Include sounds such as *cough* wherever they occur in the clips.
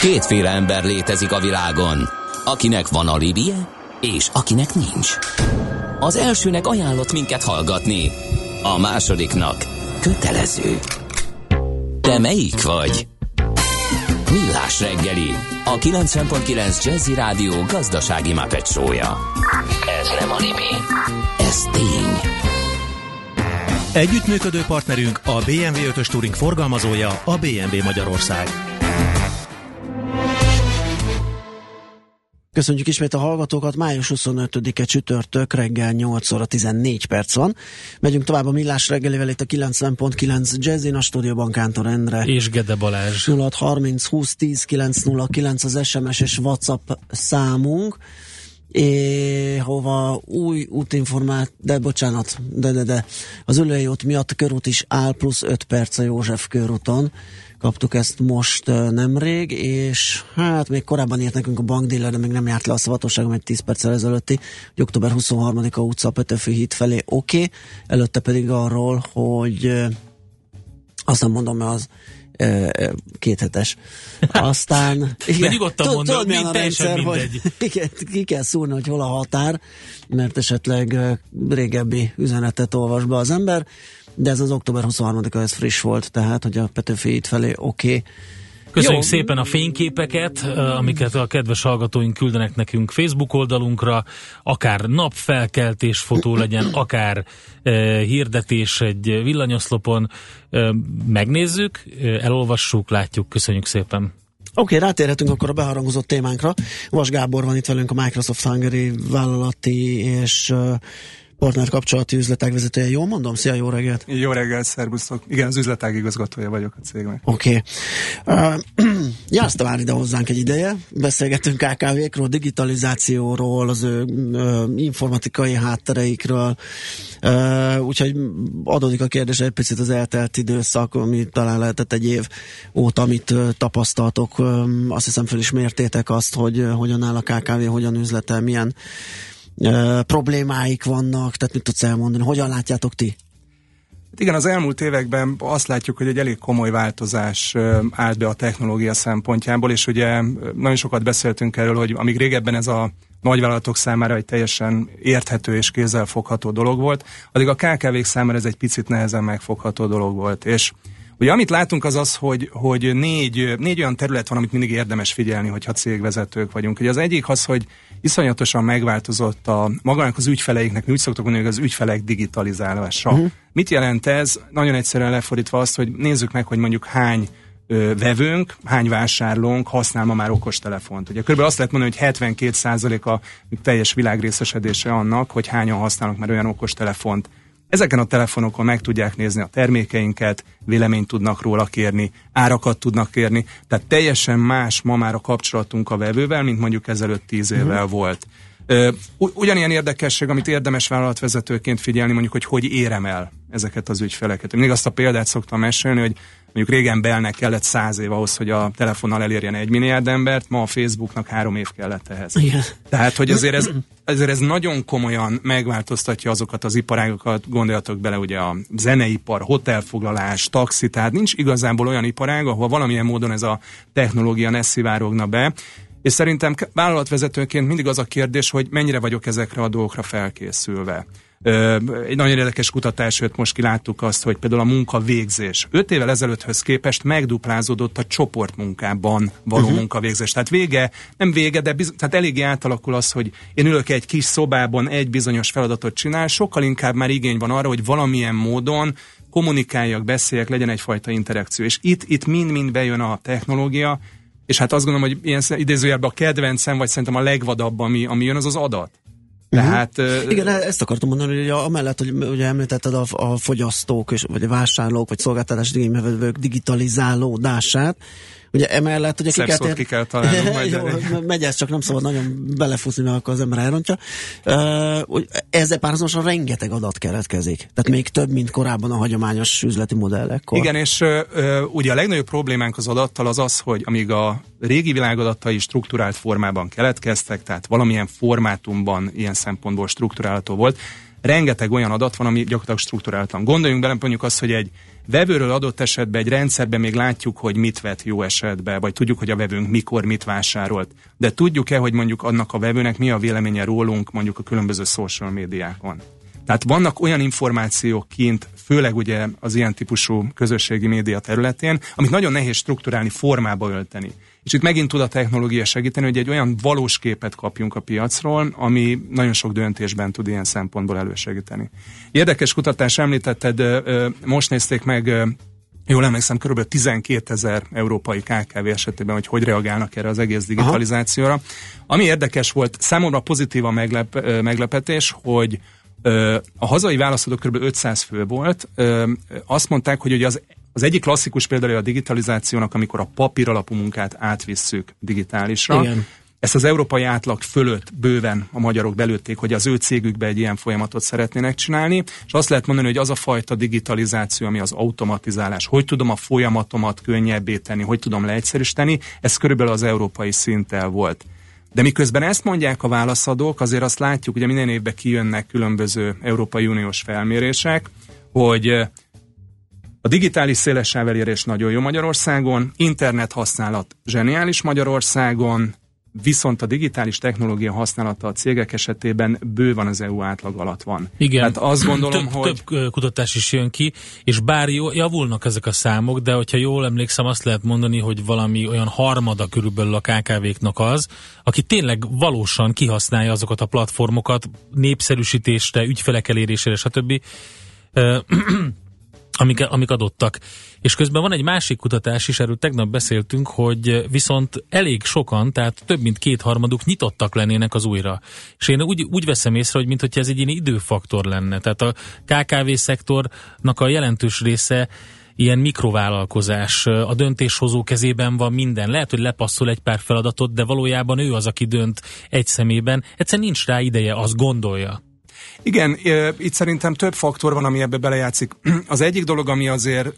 Kétféle ember létezik a világon, akinek van alibije, és akinek nincs. Az elsőnek ajánlott minket hallgatni, a másodiknak kötelező. Te melyik vagy? Millás reggeli, a 90.9 Jazzy Rádió gazdasági mapetsója. Ez nem animi, ez tény. Együttműködő partnerünk a BMW 5-ös Touring forgalmazója a BMW Magyarország. Köszönjük ismét a hallgatókat, május 25-e csütörtök reggel 8 óra 14 perc van. Megyünk tovább a millás reggelivel itt a 90.9 Jazzin, a stúdióban Kántor Endre. És Gede Balázs. 0630 20 10 909 az SMS és WhatsApp számunk é, hova új útinformát, de bocsánat, de, de, de, az ülői út miatt körút is áll, plusz 5 perc a József körúton. Kaptuk ezt most nemrég, és hát még korábban írt nekünk a bankdíler, de még nem járt le a szavatosságom egy 10 perccel ezelőtti, hogy október 23-a utca Petőfi híd felé oké, okay. előtte pedig arról, hogy azt nem mondom, mert az kéthetes. *laughs* Aztán... Igen, nyugodtan mondom, mind teljesen mindegy. Hogy, *laughs* igen, ki kell szúrni, hogy hol a határ, mert esetleg régebbi üzenetet olvas be az ember, de ez az október 23-a, ez friss volt, tehát, hogy a Petőfi itt felé oké, okay, Köszönjük Jó. szépen a fényképeket, amiket a kedves hallgatóink küldenek nekünk Facebook oldalunkra, akár napfelkeltés fotó legyen, akár eh, hirdetés egy villanyoszlopon. Eh, megnézzük, elolvassuk, látjuk. Köszönjük szépen. Oké, okay, rátérhetünk akkor a beharangozott témánkra. Vas Gábor van itt velünk, a Microsoft Hungary vállalati és uh, partner kapcsolati üzletág vezetője. Jól mondom? Szia, jó reggelt! Jó reggelt, szervusztok! Igen, az üzletág igazgatója vagyok a cégnek. Oké. Okay. Uh, *clears throat* Jászta már ide hozzánk egy ideje. Beszélgetünk KKV-król, digitalizációról, az ő uh, informatikai háttereikről. Uh, úgyhogy adódik a kérdés egy picit az eltelt időszak, ami talán lehetett egy év óta, amit tapasztaltok. Uh, azt hiszem felismertétek azt, hogy hogyan áll a KKV, hogyan üzletel, milyen problémáik vannak, tehát mit tudsz elmondani, hogyan látjátok ti? Hát igen, az elmúlt években azt látjuk, hogy egy elég komoly változás állt be a technológia szempontjából, és ugye nagyon sokat beszéltünk erről, hogy amíg régebben ez a nagyvállalatok számára egy teljesen érthető és kézzelfogható dolog volt, addig a KKV-k számára ez egy picit nehezen megfogható dolog volt. És Ugye amit látunk az az, hogy, hogy négy, négy olyan terület van, amit mindig érdemes figyelni, hogyha cégvezetők vagyunk. Ugye az egyik az, hogy iszonyatosan megváltozott a magának az ügyfeleiknek, mi úgy szoktuk mondani, hogy az ügyfelek digitalizálása. Uh-huh. Mit jelent ez? Nagyon egyszerűen lefordítva azt, hogy nézzük meg, hogy mondjuk hány ö, vevőnk, hány vásárlónk használ ma már okostelefont. Ugye körülbelül azt lehet mondani, hogy 72% a teljes világrészesedése annak, hogy hányan használnak már olyan okostelefont, Ezeken a telefonokon meg tudják nézni a termékeinket, véleményt tudnak róla kérni, árakat tudnak kérni, tehát teljesen más ma már a kapcsolatunk a vevővel, mint mondjuk ezelőtt tíz évvel uh-huh. volt. Ugyanilyen érdekesség, amit érdemes vállalatvezetőként figyelni, mondjuk, hogy hogy érem el ezeket az ügyfeleket. Mindig azt a példát szoktam mesélni, hogy mondjuk régen Bellnek kellett száz év ahhoz, hogy a telefonnal elérjen egy milliárd embert, ma a Facebooknak három év kellett ehhez. Igen. Tehát, hogy azért ez, azért ez nagyon komolyan megváltoztatja azokat az iparágokat, gondoljatok bele ugye a zeneipar, hotelfoglalás, taxi, tehát nincs igazából olyan iparág, ahol valamilyen módon ez a technológia ne szivárogna be, és szerintem vállalatvezetőként mindig az a kérdés, hogy mennyire vagyok ezekre a dolgokra felkészülve. Egy nagyon érdekes kutatás jött, most kiláttuk azt, hogy például a munkavégzés. Öt évvel ezelőtthöz képest megduplázódott a csoportmunkában való uh-huh. munkavégzés. Tehát vége, nem vége, de biz- tehát eléggé átalakul az, hogy én ülök egy kis szobában, egy bizonyos feladatot csinál, sokkal inkább már igény van arra, hogy valamilyen módon kommunikáljak, beszéljek, legyen egyfajta interakció. És itt, itt mind-mind bejön a technológia, és hát azt gondolom, hogy ilyen idézőjelben a kedvencem, vagy szerintem a legvadabb, ami, ami jön, az az adat. Mhm. Tehát, uh-huh. Igen, ezt akartam mondani, hogy amellett, hogy ugye említetted a, a fogyasztók, és, vagy a vásárlók, vagy szolgáltatás igénybevevők digitalizálódását, Ugye emellett, ugye ki kell, ki kell találnunk *laughs* majd. Jó, megy ez, csak nem szabad nagyon belefutni, mert akkor az ember elrontja. Uh, ezzel párhuzamosan rengeteg adat keletkezik. Tehát még több, mint korábban a hagyományos üzleti modellekkor. Igen, és uh, ugye a legnagyobb problémánk az adattal az az, hogy amíg a régi világadatai struktúrált formában keletkeztek, tehát valamilyen formátumban ilyen szempontból struktúrálható volt, rengeteg olyan adat van, ami gyakorlatilag strukturáltan. Gondoljunk bele mondjuk azt, hogy egy vevőről adott esetben egy rendszerben még látjuk, hogy mit vett jó esetben, vagy tudjuk, hogy a vevőnk mikor mit vásárolt. De tudjuk-e, hogy mondjuk annak a vevőnek mi a véleménye rólunk mondjuk a különböző social médiákon? Tehát vannak olyan információk kint, főleg ugye az ilyen típusú közösségi média területén, amit nagyon nehéz strukturálni, formába ölteni. És itt megint tud a technológia segíteni, hogy egy olyan valós képet kapjunk a piacról, ami nagyon sok döntésben tud ilyen szempontból elősegíteni. Érdekes kutatás említetted, most nézték meg jól emlékszem, kb. 12 ezer európai KKV esetében, hogy hogy reagálnak erre az egész digitalizációra. Aha. Ami érdekes volt, számomra pozitív a meglep, meglepetés, hogy a hazai válaszadók kb. 500 fő volt. Azt mondták, hogy az az egyik klasszikus példája a digitalizációnak, amikor a papír alapú munkát átvisszük digitálisra. Igen. Ezt az európai átlag fölött bőven a magyarok belőtték, hogy az ő cégükbe egy ilyen folyamatot szeretnének csinálni, és azt lehet mondani, hogy az a fajta digitalizáció, ami az automatizálás, hogy tudom a folyamatomat könnyebbé tenni, hogy tudom leegyszerűsíteni, ez körülbelül az európai szinttel volt. De miközben ezt mondják a válaszadók, azért azt látjuk, hogy minden évben kijönnek különböző Európai Uniós felmérések, hogy a digitális széles elérés nagyon jó Magyarországon, internet használat zseniális Magyarországon, viszont a digitális technológia használata a cégek esetében bőven az EU átlag alatt van. Igen. Hát azt gondolom, több, hogy... Több kutatás is jön ki, és bár jó, javulnak ezek a számok, de hogyha jól emlékszem, azt lehet mondani, hogy valami olyan harmada körülbelül a KKV-knak az, aki tényleg valósan kihasználja azokat a platformokat népszerűsítésre, ügyfelek elérésére, stb *clears throat* amik, amik adottak. És közben van egy másik kutatás is, erről tegnap beszéltünk, hogy viszont elég sokan, tehát több mint kétharmaduk nyitottak lennének az újra. És én úgy, úgy veszem észre, hogy mintha ez egy ilyen időfaktor lenne. Tehát a KKV szektornak a jelentős része ilyen mikrovállalkozás, a döntéshozó kezében van minden. Lehet, hogy lepasszol egy pár feladatot, de valójában ő az, aki dönt egy szemében. Egyszerűen nincs rá ideje, azt gondolja. Igen, itt szerintem több faktor van, ami ebbe belejátszik. *clears throat* Az egyik dolog, ami azért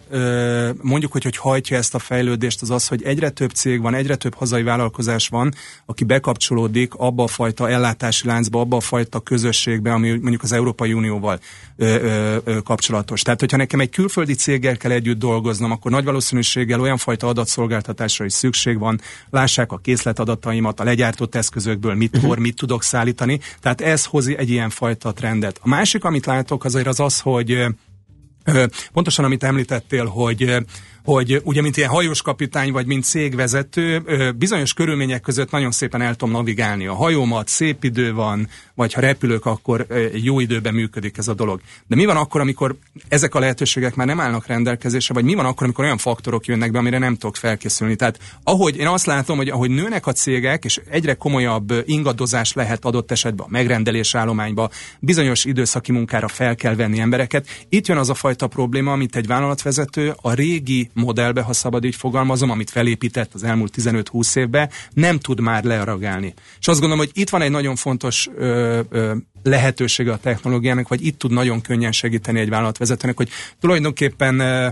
mondjuk, hogy, hogy hajtja ezt a fejlődést, az az, hogy egyre több cég van, egyre több hazai vállalkozás van, aki bekapcsolódik abba a fajta ellátási láncba, abba a fajta közösségbe, ami mondjuk az Európai Unióval kapcsolatos. Tehát, hogyha nekem egy külföldi céggel kell együtt dolgoznom, akkor nagy valószínűséggel olyan fajta adatszolgáltatásra is szükség van, lássák a készletadataimat, a legyártott eszközökből mit, uh-huh. mit tudok szállítani. Tehát ez hoz egy ilyen fajta trendet. A másik, amit látok, azért az az, hogy pontosan amit említettél, hogy hogy ugye, mint ilyen hajós kapitány, vagy mint cégvezető, bizonyos körülmények között nagyon szépen el tudom navigálni a hajómat, szép idő van, vagy ha repülök, akkor jó időben működik ez a dolog. De mi van akkor, amikor ezek a lehetőségek már nem állnak rendelkezésre, vagy mi van akkor, amikor olyan faktorok jönnek be, amire nem tudok felkészülni? Tehát ahogy én azt látom, hogy ahogy nőnek a cégek, és egyre komolyabb ingadozás lehet adott esetben a megrendelés állományba, bizonyos időszaki munkára fel kell venni embereket. Itt jön az a fajta probléma, amit egy vállalatvezető a régi modellbe, ha szabad így fogalmazom, amit felépített az elmúlt 15-20 évben, nem tud már learagálni. És azt gondolom, hogy itt van egy nagyon fontos ö, ö, lehetősége a technológiának, vagy itt tud nagyon könnyen segíteni egy vállalatvezetőnek, hogy tulajdonképpen ö,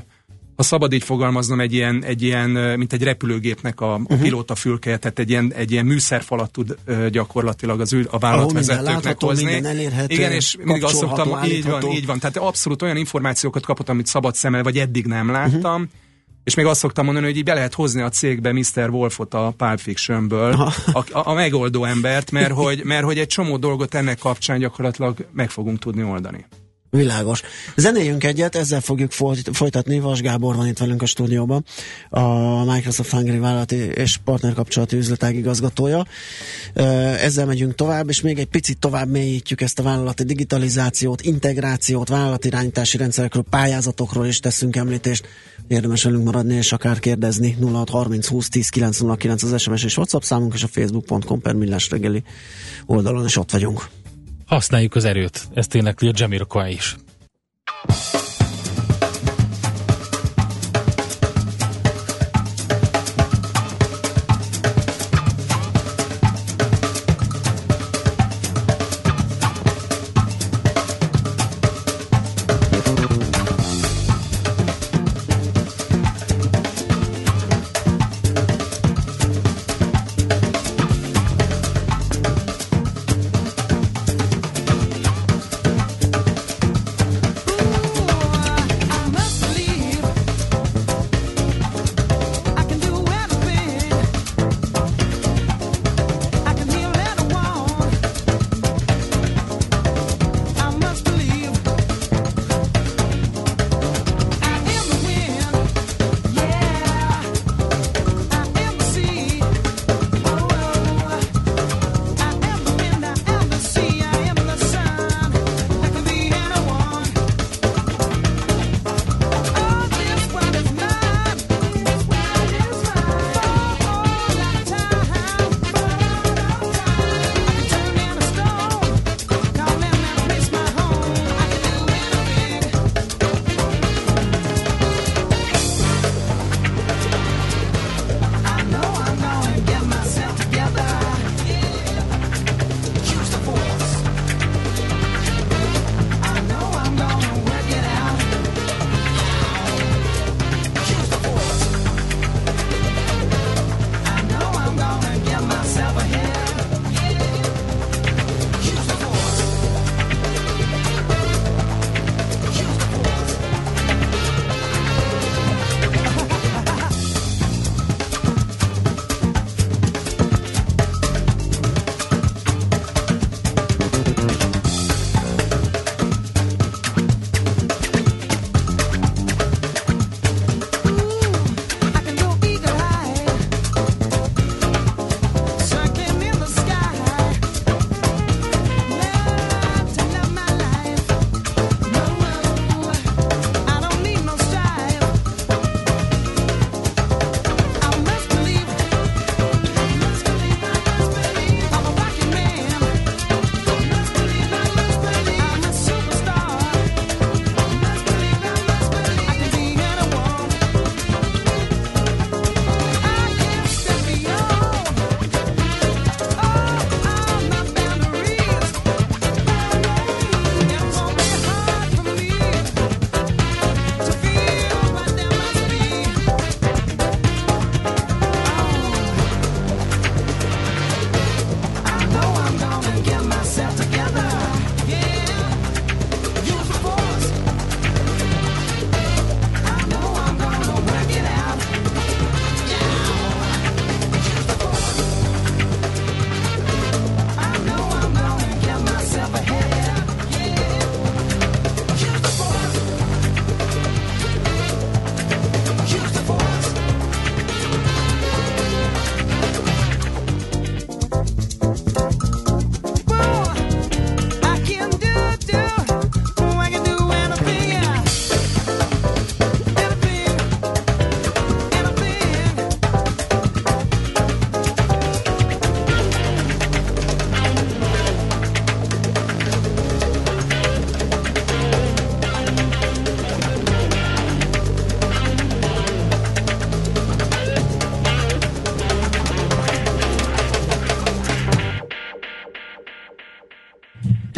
ha szabad így fogalmaznom, egy ilyen, egy ilyen mint egy repülőgépnek a, uh-huh. pilóta fülke, tehát egy ilyen, egy ilyen műszerfalat tud gyakorlatilag az ül, a vállalatvezetőknek hozni. Elérhető, Igen, és mindig azt szoktam, így van, így van. Tehát abszolút olyan információkat kapott, amit szabad szemmel, vagy eddig nem láttam. Uh-huh és még azt szoktam mondani, hogy így be lehet hozni a cégbe Mr. Wolfot a Pulp Fictionből, a, a, a megoldó embert, mert hogy, mert hogy egy csomó dolgot ennek kapcsán gyakorlatilag meg fogunk tudni oldani. Világos. Zenéljünk egyet, ezzel fogjuk folytatni. Vas Gábor van itt velünk a stúdióban, a Microsoft Hungary vállalati és partnerkapcsolati üzletág igazgatója. Ezzel megyünk tovább, és még egy picit tovább mélyítjük ezt a vállalati digitalizációt, integrációt, vállalatirányítási rendszerekről, pályázatokról is teszünk említést. Érdemes velünk maradni, és akár kérdezni 0630 20 10 909 az SMS és WhatsApp számunk, és a facebook.com per millás reggeli oldalon is ott vagyunk. Használjuk az erőt. Ezt énekli a Jamiroquai is.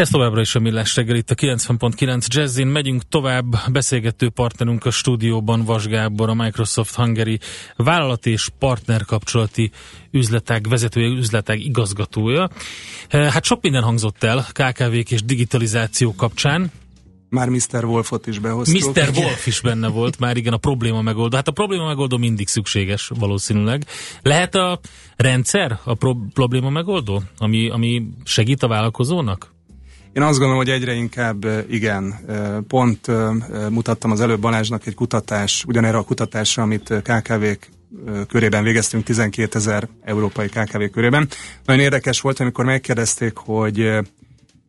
Ez továbbra is a Millás reggel itt a 90.9 Jazzin. Megyünk tovább, beszélgető partnerünk a stúdióban Vas Gábor, a Microsoft Hungary vállalat és partner kapcsolati üzletek vezetője, üzletek igazgatója. Hát sok minden hangzott el KKV-k és digitalizáció kapcsán. Már Mr. Wolfot is behoztuk. Mr. Wolf is benne volt, már igen, a probléma megoldó. Hát a probléma megoldó mindig szükséges valószínűleg. Lehet a rendszer a pro- probléma megoldó, ami, ami segít a vállalkozónak? Én azt gondolom, hogy egyre inkább igen. Pont mutattam az előbb Balázsnak egy kutatás, ugyanerre a kutatásra, amit KKV-k körében végeztünk, 12 ezer európai KKV körében. Nagyon érdekes volt, amikor megkérdezték, hogy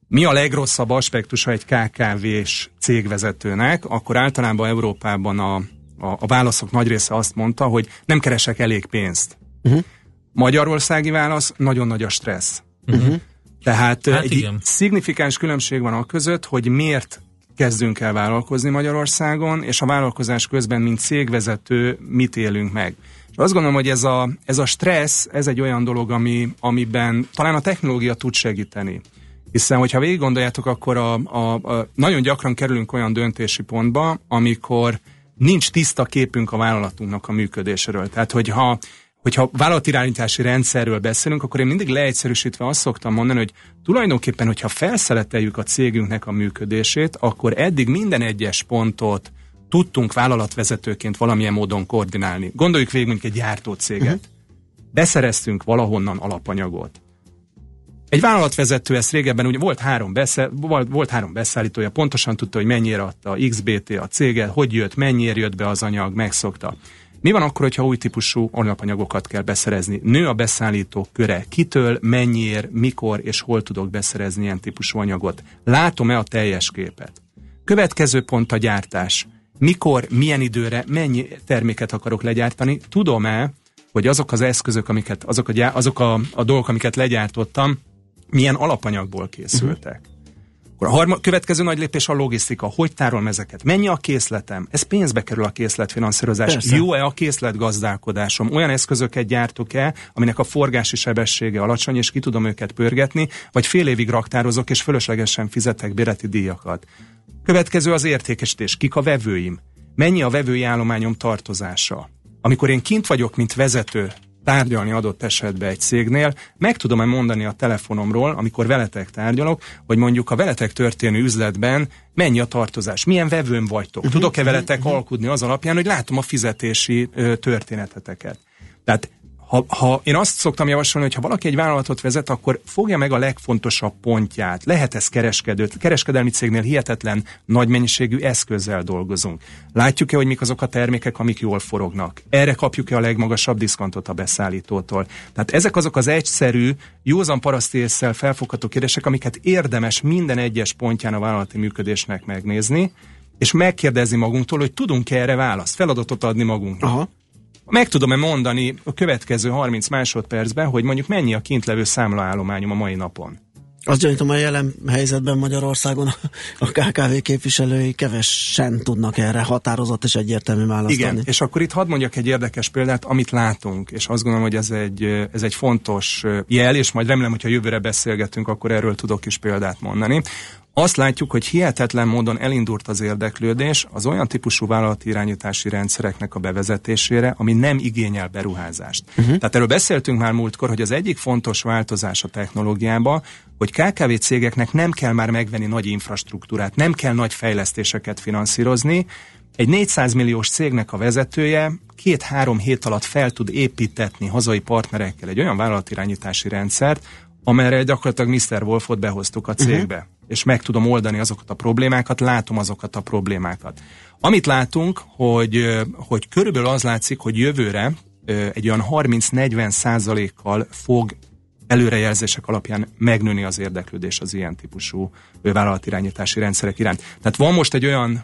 mi a legrosszabb aspektusa egy KKV-s cégvezetőnek, akkor általában Európában a, a, a válaszok nagy része azt mondta, hogy nem keresek elég pénzt. Uh-huh. Magyarországi válasz, nagyon nagy a stressz. Uh-huh. Tehát hát egy igen. szignifikáns különbség van a között, hogy miért kezdünk el vállalkozni Magyarországon, és a vállalkozás közben, mint cégvezető, mit élünk meg. És azt gondolom, hogy ez a, ez a stressz, ez egy olyan dolog, ami, amiben talán a technológia tud segíteni. Hiszen, hogyha végig gondoljátok, akkor a, a, a, nagyon gyakran kerülünk olyan döntési pontba, amikor nincs tiszta képünk a vállalatunknak a működéséről. Tehát, hogyha hogyha vállalatirányítási rendszerről beszélünk, akkor én mindig leegyszerűsítve azt szoktam mondani, hogy tulajdonképpen, hogyha felszeleteljük a cégünknek a működését, akkor eddig minden egyes pontot tudtunk vállalatvezetőként valamilyen módon koordinálni. Gondoljuk végig mondjuk egy gyártócéget. Uh-huh. Beszereztünk valahonnan alapanyagot. Egy vállalatvezető ezt régebben, ugye volt három, besze, volt, volt három beszállítója, pontosan tudta, hogy mennyire adta a XBT a céget, hogy jött, mennyire jött be az anyag, megszokta. Mi van akkor, hogyha új típusú alapanyagokat kell beszerezni? Nő a beszállítók köre. Kitől, mennyiért, mikor és hol tudok beszerezni ilyen típusú anyagot? Látom-e a teljes képet? Következő pont a gyártás. Mikor, milyen időre, mennyi terméket akarok legyártani? Tudom-e, hogy azok az eszközök, amiket, azok a, azok a, a dolgok, amiket legyártottam, milyen alapanyagból készültek? Uh-huh. Akkor a harma, következő nagy lépés a logisztika. Hogy tárolom ezeket? Mennyi a készletem? Ez pénzbe kerül a készletfinanszírozás. Persze. Jó-e a készletgazdálkodásom? Olyan eszközöket gyártok-e, aminek a forgási sebessége alacsony, és ki tudom őket pörgetni, vagy fél évig raktározok, és fölöslegesen fizetek béreti díjakat? Következő az értékesítés. Kik a vevőim? Mennyi a vevői állományom tartozása? Amikor én kint vagyok, mint vezető, tárgyalni adott esetben egy cégnél, meg tudom-e mondani a telefonomról, amikor veletek tárgyalok, hogy mondjuk a veletek történő üzletben mennyi a tartozás, milyen vevőm vagytok, uh-huh, tudok-e veletek uh-huh. alkudni az alapján, hogy látom a fizetési ö, történeteteket. Tehát ha, ha én azt szoktam javasolni, hogy ha valaki egy vállalatot vezet, akkor fogja meg a legfontosabb pontját. Lehet ez kereskedő, kereskedelmi cégnél hihetetlen nagy mennyiségű eszközzel dolgozunk. Látjuk-e, hogy mik azok a termékek, amik jól forognak? Erre kapjuk-e a legmagasabb diszkontot a beszállítótól? Tehát ezek azok az egyszerű, józan parasztésszel felfogható kérdések, amiket érdemes minden egyes pontján a vállalati működésnek megnézni, és megkérdezni magunktól, hogy tudunk-e erre választ, feladatot adni magunknak. Aha meg tudom-e mondani a következő 30 másodpercben, hogy mondjuk mennyi a kintlevő számlaállományom a mai napon? Azt gyanítom, a jelen helyzetben Magyarországon a KKV képviselői kevesen tudnak erre határozott és egyértelmű választ Igen, és akkor itt hadd mondjak egy érdekes példát, amit látunk, és azt gondolom, hogy ez egy, ez egy fontos jel, és majd remélem, hogyha jövőre beszélgetünk, akkor erről tudok is példát mondani azt látjuk, hogy hihetetlen módon elindult az érdeklődés az olyan típusú vállalati irányítási rendszereknek a bevezetésére, ami nem igényel beruházást. Uh-huh. Tehát erről beszéltünk már múltkor, hogy az egyik fontos változás a technológiában, hogy KKV cégeknek nem kell már megvenni nagy infrastruktúrát, nem kell nagy fejlesztéseket finanszírozni, egy 400 milliós cégnek a vezetője két-három hét alatt fel tud építetni hazai partnerekkel egy olyan vállalatirányítási rendszert, amelyre gyakorlatilag Mr. Wolfot behoztuk a cégbe. Uh-huh és meg tudom oldani azokat a problémákat, látom azokat a problémákat. Amit látunk, hogy, hogy körülbelül az látszik, hogy jövőre egy olyan 30-40 százalékkal fog előrejelzések alapján megnőni az érdeklődés az ilyen típusú vállalatirányítási rendszerek iránt. Tehát van most egy olyan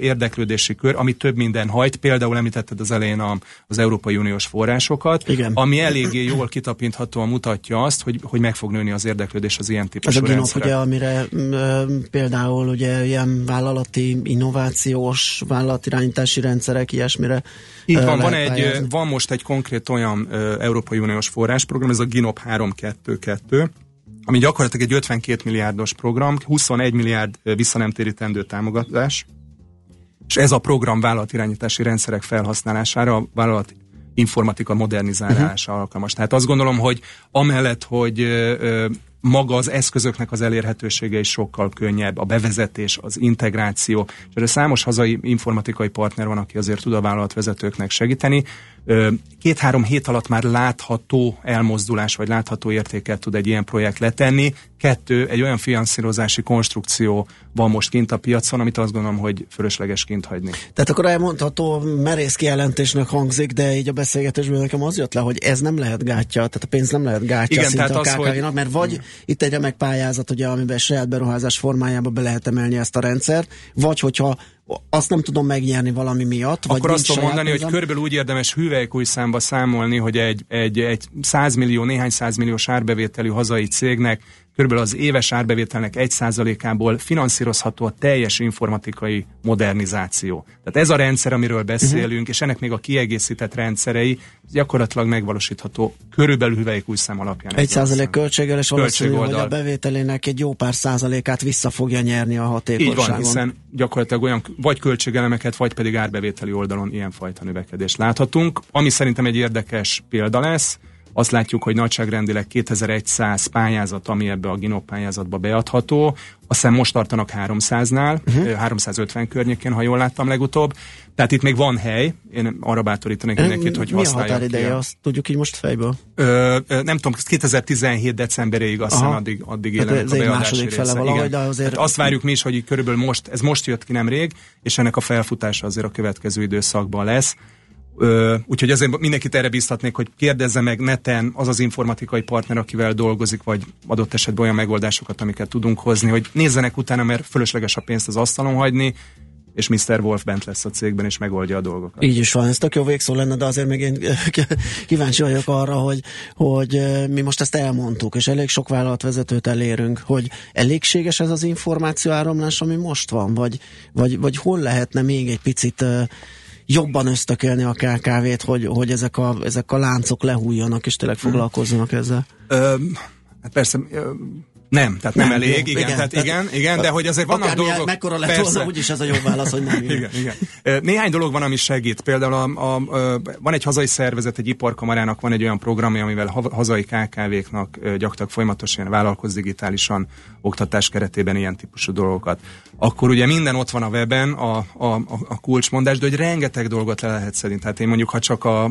érdeklődési kör, ami több minden hajt, például említetted az elején az Európai Uniós forrásokat, Igen. ami eléggé jól kitapinthatóan mutatja azt, hogy, hogy meg fog nőni az érdeklődés az ilyen típusú Ez a GINOP, ugye, amire például ugye ilyen vállalati innovációs vállalatirányítási rendszerek, ilyesmire Így van, van, egy, van most egy konkrét olyan Európai Uniós forrásprogram, ez a GINOP 322, ami gyakorlatilag egy 52 milliárdos program, 21 milliárd visszanemtérítendő támogatás, és ez a program vállalatirányítási rendszerek felhasználására, vállalat informatika modernizálása uh-huh. alkalmas. Tehát azt gondolom, hogy amellett, hogy maga az eszközöknek az elérhetősége is sokkal könnyebb, a bevezetés, az integráció, és erre számos hazai informatikai partner van, aki azért tud a vállalatvezetőknek segíteni. Két-három hét alatt már látható elmozdulás, vagy látható értéket tud egy ilyen projekt letenni. Kettő, egy olyan finanszírozási konstrukció van most kint a piacon, amit azt gondolom, hogy fölösleges kint hagyni. Tehát akkor elmondható merész kijelentésnek hangzik, de így a beszélgetésből nekem az jött le, hogy ez nem lehet gátja, tehát a pénz nem lehet gátja Igen, szinte tehát a KKV-nak, hogy- mert vagy itt egy remek pályázat, ugye, amiben saját beruházás formájába be lehet emelni ezt a rendszert, vagy hogyha azt nem tudom megnyerni valami miatt, vagy Akkor azt tudom mondani, hogy pénzem. körülbelül úgy érdemes hüvelykúj számba számolni, hogy egy, egy, egy 100 millió, néhány százmilliós árbevételű hazai cégnek körülbelül az éves árbevételnek 1%-ából finanszírozható a teljes informatikai modernizáció. Tehát ez a rendszer, amiről beszélünk, uh-huh. és ennek még a kiegészített rendszerei gyakorlatilag megvalósítható körülbelül hüvelykúj szám alapján. Egy százalék költséggel, és valószínű, hogy a bevételének egy jó pár százalékát vissza fogja nyerni a Így hatékonyságon. van, hiszen gyakorlatilag olyan vagy költségelemeket, vagy pedig árbevételi oldalon ilyenfajta növekedést láthatunk. Ami szerintem egy érdekes példa lesz, azt látjuk, hogy nagyságrendileg 2100 pályázat, ami ebbe a Ginop pályázatba beadható, azt hiszem most tartanak 300-nál, uh-huh. 350 környékén, ha jól láttam legutóbb. Tehát itt még van hely, én arra bátorítanék mindenkit, hogy Mi a határideje, azt tudjuk így most fejből? Ö, nem tudom, 2017 decemberéig azt hiszem addig, addig Tehát élenek ez a egy beadási második része. fele valahogy, de azért- Tehát azt várjuk mi is, hogy így körülbelül most, ez most jött ki nemrég, és ennek a felfutása azért a következő időszakban lesz. Úgyhogy azért mindenkit erre bíztatnék, hogy kérdezze meg neten az az informatikai partner, akivel dolgozik, vagy adott esetben olyan megoldásokat, amiket tudunk hozni, hogy nézzenek utána, mert fölösleges a pénzt az asztalon hagyni, és Mr. Wolf bent lesz a cégben, és megoldja a dolgokat. Így is van, ez tök jó végszó lenne, de azért még én *laughs* kíváncsi vagyok arra, hogy, hogy mi most ezt elmondtuk, és elég sok vállalatvezetőt elérünk, hogy elégséges ez az információ áramlás, ami most van, vagy, vagy, vagy hol lehetne még egy picit jobban ösztökélni a KKV-t, hogy, hogy ezek, a, ezek a láncok lehújjanak, és tényleg foglalkozzanak ezzel. Ö, hát persze, nem, tehát nem, Nem, elég, jó, igen, igen, igen, tehát tehát- igen, igen, de hogy azért vannak dolgok... mekkora lett persze. volna, úgyis ez a jó válasz, hogy nem. *laughs* igen, igen. Ö, Néhány dolog van, ami segít. Például a, a, a, van egy hazai szervezet, egy iparkamarának van egy olyan programja, amivel ha- hazai KKV-knak gyakorlatilag folyamatosan vállalkoz digitálisan oktatás keretében ilyen típusú dolgokat. Akkor ugye minden ott van a weben, a, a, a, a kulcsmondás, de hogy rengeteg dolgot le lehet szedni. Tehát én mondjuk, ha csak a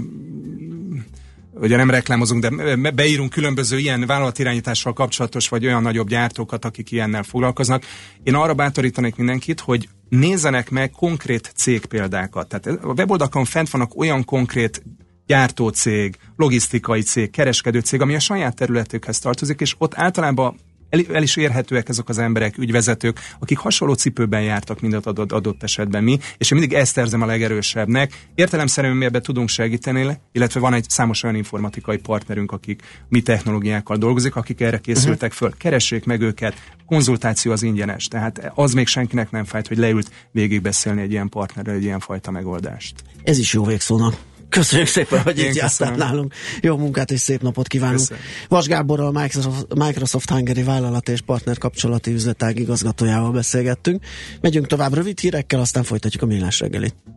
ugye nem reklámozunk, de beírunk különböző ilyen vállalatirányítással kapcsolatos, vagy olyan nagyobb gyártókat, akik ilyennel foglalkoznak. Én arra bátorítanék mindenkit, hogy nézzenek meg konkrét cégpéldákat. Tehát a weboldalon fent vannak olyan konkrét gyártócég, logisztikai cég, kereskedő cég, ami a saját területükhez tartozik, és ott általában el, el is érhetőek ezek az emberek, ügyvezetők, akik hasonló cipőben jártak mindent adott, adott esetben mi, és én mindig ezt érzem a legerősebbnek. Értelemszerűen mi ebben tudunk segíteni, illetve van egy számos olyan informatikai partnerünk, akik mi technológiákkal dolgozik, akik erre készültek föl. Keressék meg őket, konzultáció az ingyenes, tehát az még senkinek nem fájt, hogy leült végigbeszélni egy ilyen partnerrel egy ilyen fajta megoldást. Ez is jó végszónak. Köszönjük szépen, hogy Én itt jártál nálunk. Jó munkát és szép napot kívánunk. Köszönöm. Vas Gáborral, Microsoft, Microsoft Hungary vállalat és partner kapcsolati üzletág igazgatójával beszélgettünk. Megyünk tovább rövid hírekkel, aztán folytatjuk a millás reggelit.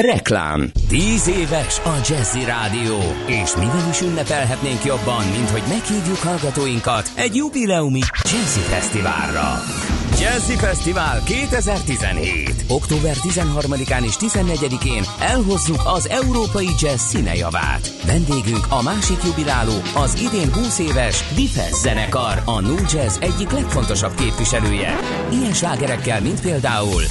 Reklám. Tíz éves a Jazzy Rádió, és mivel is ünnepelhetnénk jobban, mint hogy meghívjuk hallgatóinkat egy jubileumi Jazzy Fesztiválra. Jazzy Fesztivál 2017. Október 13-án és 14-én elhozzuk az európai jazz színejavát. Vendégünk a másik jubiláló, az idén 20 éves Difesz zenekar, a New Jazz egyik legfontosabb képviselője. Ilyen slágerekkel, mint például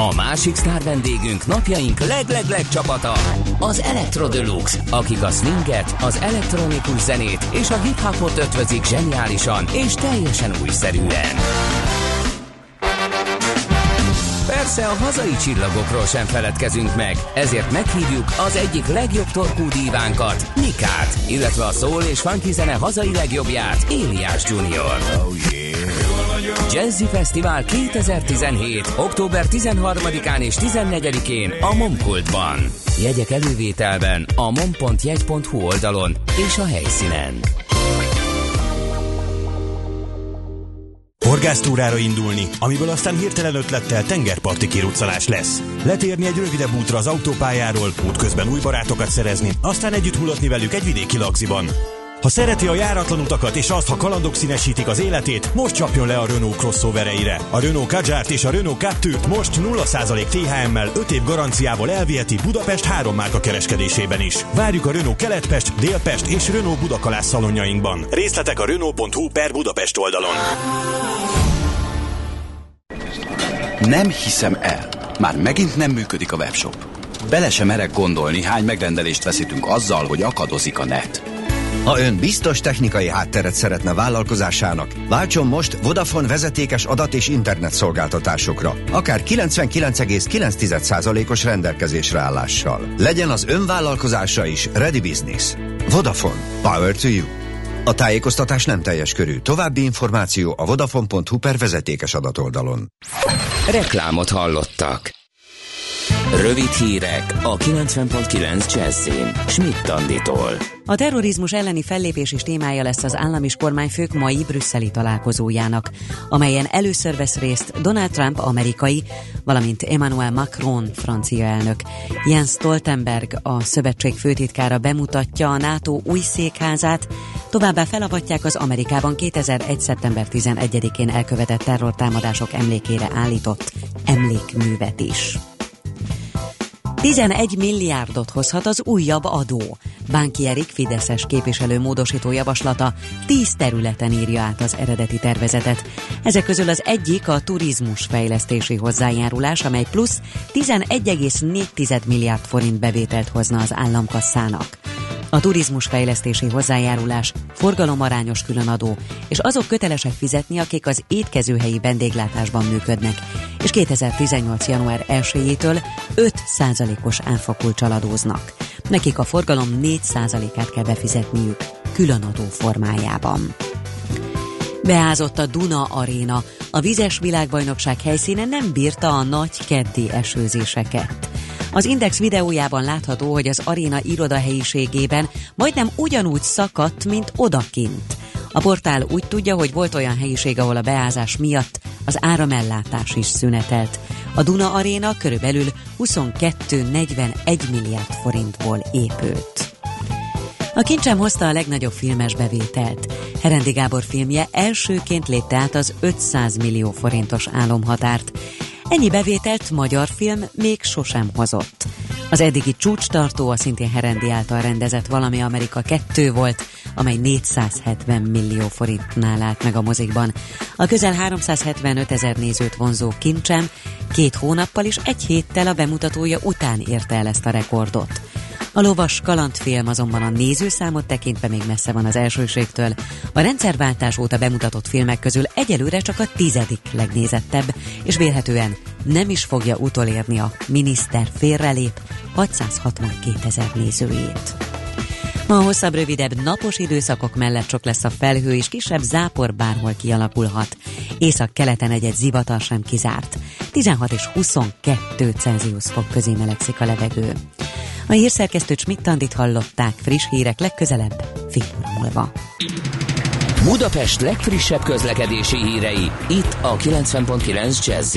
A másik sztár vendégünk napjaink leglegleg csapata, az Electro Deluxe, akik a swinget, az elektronikus zenét és a hip-hopot ötvözik zseniálisan és teljesen újszerűen. Persze a hazai csillagokról sem feledkezünk meg, ezért meghívjuk az egyik legjobb torkú dívánkat, Nikát, illetve a szól és funky zene hazai legjobbját, Éliás Junior. Oh yeah. Jazzy Fesztivál 2017. október 13-án és 14-én a Momkultban. Jegyek elővételben a mom.jegy.hu oldalon és a helyszínen. Horgásztúrára indulni, amiből aztán hirtelen ötlettel tengerparti kiruccanás lesz. Letérni egy rövidebb útra az autópályáról, útközben új barátokat szerezni, aztán együtt mulatni velük egy vidéki lagziban. Ha szereti a járatlan utakat és azt, ha kalandok színesítik az életét, most csapjon le a Renault crossovereire. A Renault Kadjárt és a Renault 2-t most 0% THM-mel 5 év garanciával elviheti Budapest három márka kereskedésében is. Várjuk a Renault Keletpest, Délpest és Renault Budakalász szalonjainkban. Részletek a Renault.hu per Budapest oldalon. Nem hiszem el. Már megint nem működik a webshop. Bele sem merek gondolni, hány megrendelést veszítünk azzal, hogy akadozik a net. Ha ön biztos technikai hátteret szeretne vállalkozásának, váltson most Vodafone vezetékes adat és internet szolgáltatásokra, akár 99,9%-os rendelkezésre állással. Legyen az ön vállalkozása is Ready Business. Vodafone. Power to you. A tájékoztatás nem teljes körű. További információ a vodafone.hu per vezetékes adatoldalon. Reklámot hallottak. Rövid hírek a 90.9 Jazzin. Schmidt Anditól. A terrorizmus elleni fellépés is témája lesz az állam és kormányfők mai brüsszeli találkozójának, amelyen először vesz részt Donald Trump amerikai, valamint Emmanuel Macron francia elnök. Jens Stoltenberg, a szövetség főtitkára bemutatja a NATO új székházát, továbbá felavatják az Amerikában 2001. szeptember 11-én elkövetett terrortámadások emlékére állított emlékművet is. 11 milliárdot hozhat az újabb adó. Bánki Erik Fideszes képviselő módosító javaslata 10 területen írja át az eredeti tervezetet. Ezek közül az egyik a turizmus fejlesztési hozzájárulás, amely plusz 11,4 milliárd forint bevételt hozna az államkasszának a turizmusfejlesztési hozzájárulás, forgalomarányos különadó, és azok kötelesek fizetni, akik az étkezőhelyi vendéglátásban működnek, és 2018. január 1-től 5%-os áfakulcsal adóznak. Nekik a forgalom 4%-át kell befizetniük, különadó formájában. Beázott a Duna Aréna. A vizes világbajnokság helyszíne nem bírta a nagy keddi esőzéseket. Az Index videójában látható, hogy az aréna irodahelyiségében majdnem ugyanúgy szakadt, mint odakint. A portál úgy tudja, hogy volt olyan helyiség, ahol a beázás miatt az áramellátás is szünetelt. A Duna Aréna körülbelül 22-41 milliárd forintból épült. A kincsem hozta a legnagyobb filmes bevételt. Herendi Gábor filmje elsőként lépte át az 500 millió forintos álomhatárt. Ennyi bevételt magyar film még sosem hozott. Az eddigi csúcstartó a szintén Herendi által rendezett Valami Amerika 2 volt, amely 470 millió forintnál állt meg a mozikban. A közel 375 ezer nézőt vonzó kincsem két hónappal és egy héttel a bemutatója után érte el ezt a rekordot. A lovas kalandfilm azonban a nézőszámot tekintve még messze van az elsőségtől. A rendszerváltás óta bemutatott filmek közül egyelőre csak a tizedik legnézettebb, és vélhetően nem is fogja utolérni a miniszter félrelép 662 ezer nézőjét. Ma hosszabb, rövidebb napos időszakok mellett sok lesz a felhő, és kisebb zápor bárhol kialakulhat. Észak-keleten egy zivatar sem kizárt. 16 és 22 Celsius fok közé melegszik a levegő. A hírszerkesztő Csmittandit hallották friss hírek legközelebb, fél óra múlva. Budapest legfrissebb közlekedési hírei, itt a 90.9 jazz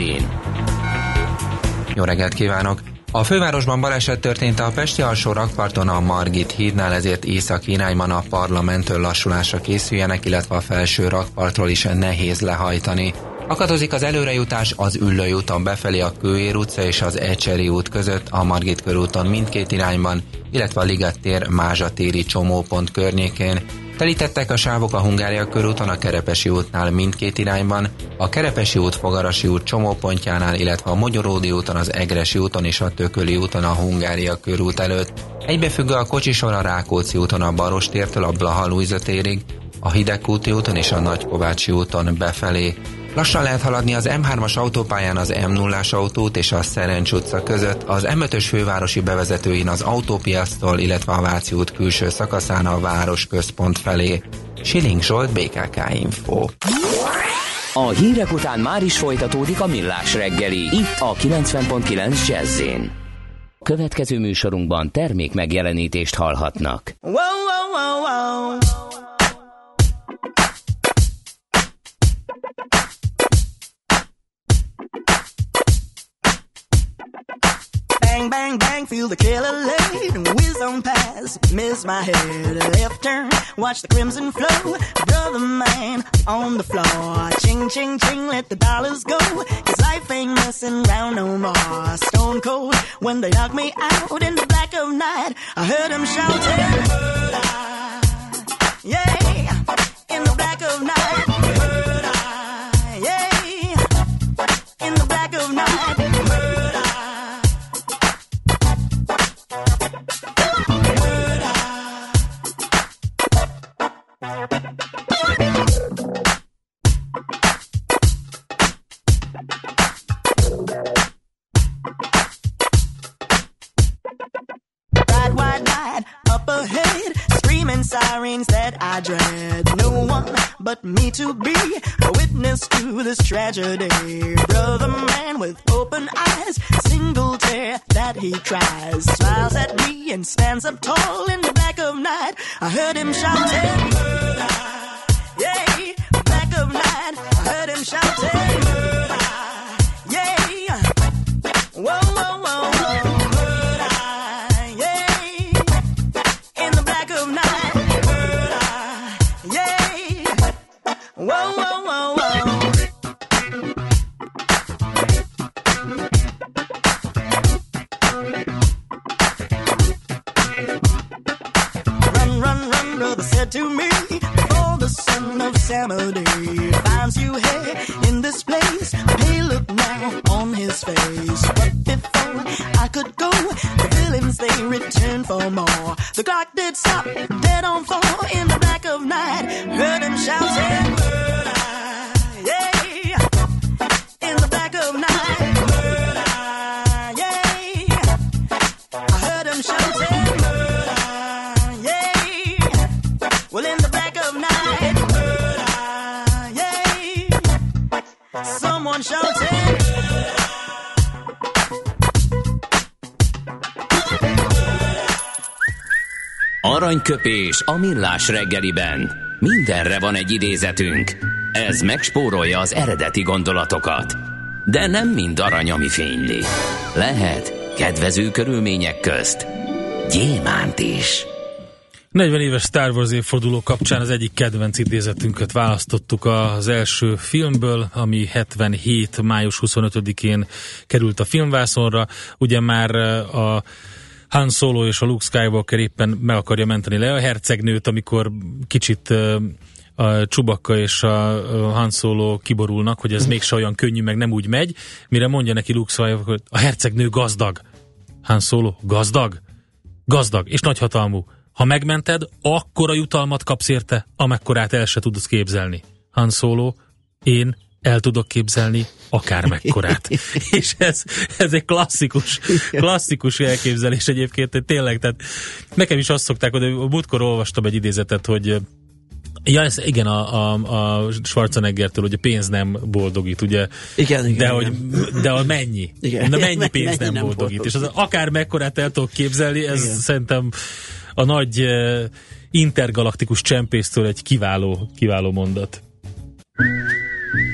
Jó reggelt kívánok! A fővárosban baleset történt a Pesti alsó rakparton a Margit hídnál, ezért észak irányban a parlamenttől lassulásra készüljenek, illetve a felső rakpartról is nehéz lehajtani. Akadozik az előrejutás az Üllői úton befelé a Kőér utca és az Ecseri út között, a Margit körúton mindkét irányban, illetve a Liget tér Mázsa téri csomópont környékén, Telítettek a sávok a Hungária körúton, a Kerepesi útnál mindkét irányban, a Kerepesi út, Fogarasi út csomópontjánál, illetve a Magyaródi úton, az Egresi úton és a Tököli úton a Hungária körút előtt. Egybefüggő a kocsisor a Rákóczi úton a Barostértől a Blaha térig, a Hidegkúti úton és a Nagykovácsi úton befelé. Lassan lehet haladni az M3-as autópályán az M0-as autót és a Szerencs utca között, az M5-ös fővárosi bevezetőin az autópiasztól, illetve a Váci út külső szakaszán a város központ felé. Siling Zsolt, BKK Info. A hírek után már is folytatódik a millás reggeli, itt a 90.9 jazz Következő műsorunkban termék megjelenítést hallhatnak. Wow, wow, wow, wow. Bang, bang, bang, feel the killer laid. Whiz on past, miss my head. Left turn, watch the crimson flow. Brother man on the floor. Ching, ching, ching, let the dollars go. Cause life ain't messing around no more. Stone cold, when they knock me out in the black of night. I heard them shouting. Yeah, in the black of night. Tragedy. Said to me, before the son of Samadhi finds you here in this place. Hey, look now on his face. But before I could go, the villains they returned for more. The clock did stop, dead on four in the back of night. Heard him shouting, Aranyköpés a millás reggeliben. Mindenre van egy idézetünk. Ez megspórolja az eredeti gondolatokat. De nem mind arany, ami fényli. Lehet kedvező körülmények közt gyémánt is. 40 éves Star Wars évforduló kapcsán az egyik kedvenc idézetünket választottuk az első filmből, ami 77. május 25-én került a filmvászonra. Ugye már a Han Solo és a Luke Skywalker éppen meg akarja menteni le a hercegnőt, amikor kicsit a Csubakka és a Han Solo kiborulnak, hogy ez mégse olyan könnyű, meg nem úgy megy, mire mondja neki Luke Skywalker, hogy a hercegnő gazdag. Han Solo, gazdag? Gazdag és nagyhatalmú. Ha megmented, akkor a jutalmat kapsz érte, amekkorát el se tudsz képzelni. Han Solo, én el tudok képzelni akármekkorát. *laughs* és ez, ez egy klasszikus, klasszikus elképzelés egyébként, tényleg, tehát nekem is azt szokták, hogy a múltkor olvastam egy idézetet, hogy Ja, ez igen, a, a, a Schwarzeneggertől, hogy a pénz nem boldogít, ugye? Igen, igen. De, igen. hogy, de a mennyi? Igen. De *laughs* mennyi pénz Mennyi nem, nem boldogít? boldogít. És az akár mekkorát el tudok képzelni, ez Igen. szerintem a nagy eh, intergalaktikus csempésztől egy kiváló, kiváló mondat.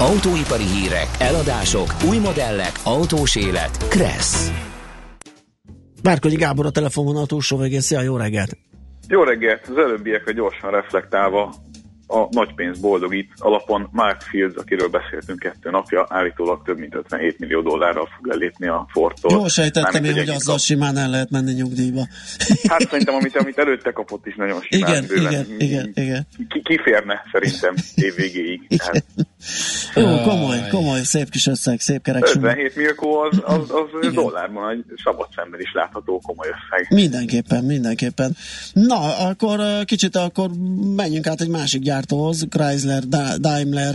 Autóipari hírek, eladások, új modellek, autós élet. Kressz. Várkonyi Gábor a telefonvonal túlsó végén. Szia, jó reggelt! Jó reggelt! Az előbbiekre gyorsan reflektálva a nagypénz boldogít alapon Mark Fields, akiről beszéltünk kettő napja, állítólag több mint 57 millió dollárral fog lelépni a Fordtól. Jól sejtettem én, hogy azzal simán el lehet menni nyugdíjba. Hát szerintem, amit, amit előtte kapott is nagyon simán. Igen, bőven. igen, igen, igen. Ki, kiférne szerintem év végéig. *laughs* Hát. Jó, komoly, komoly, szép kis összeg, szép kerek. 57 millió az, az, az dollárban egy szabad szemben is látható komoly összeg. Mindenképpen, mindenképpen. Na, akkor kicsit akkor menjünk át egy másik gyár gyártóhoz, Chrysler, Daimler,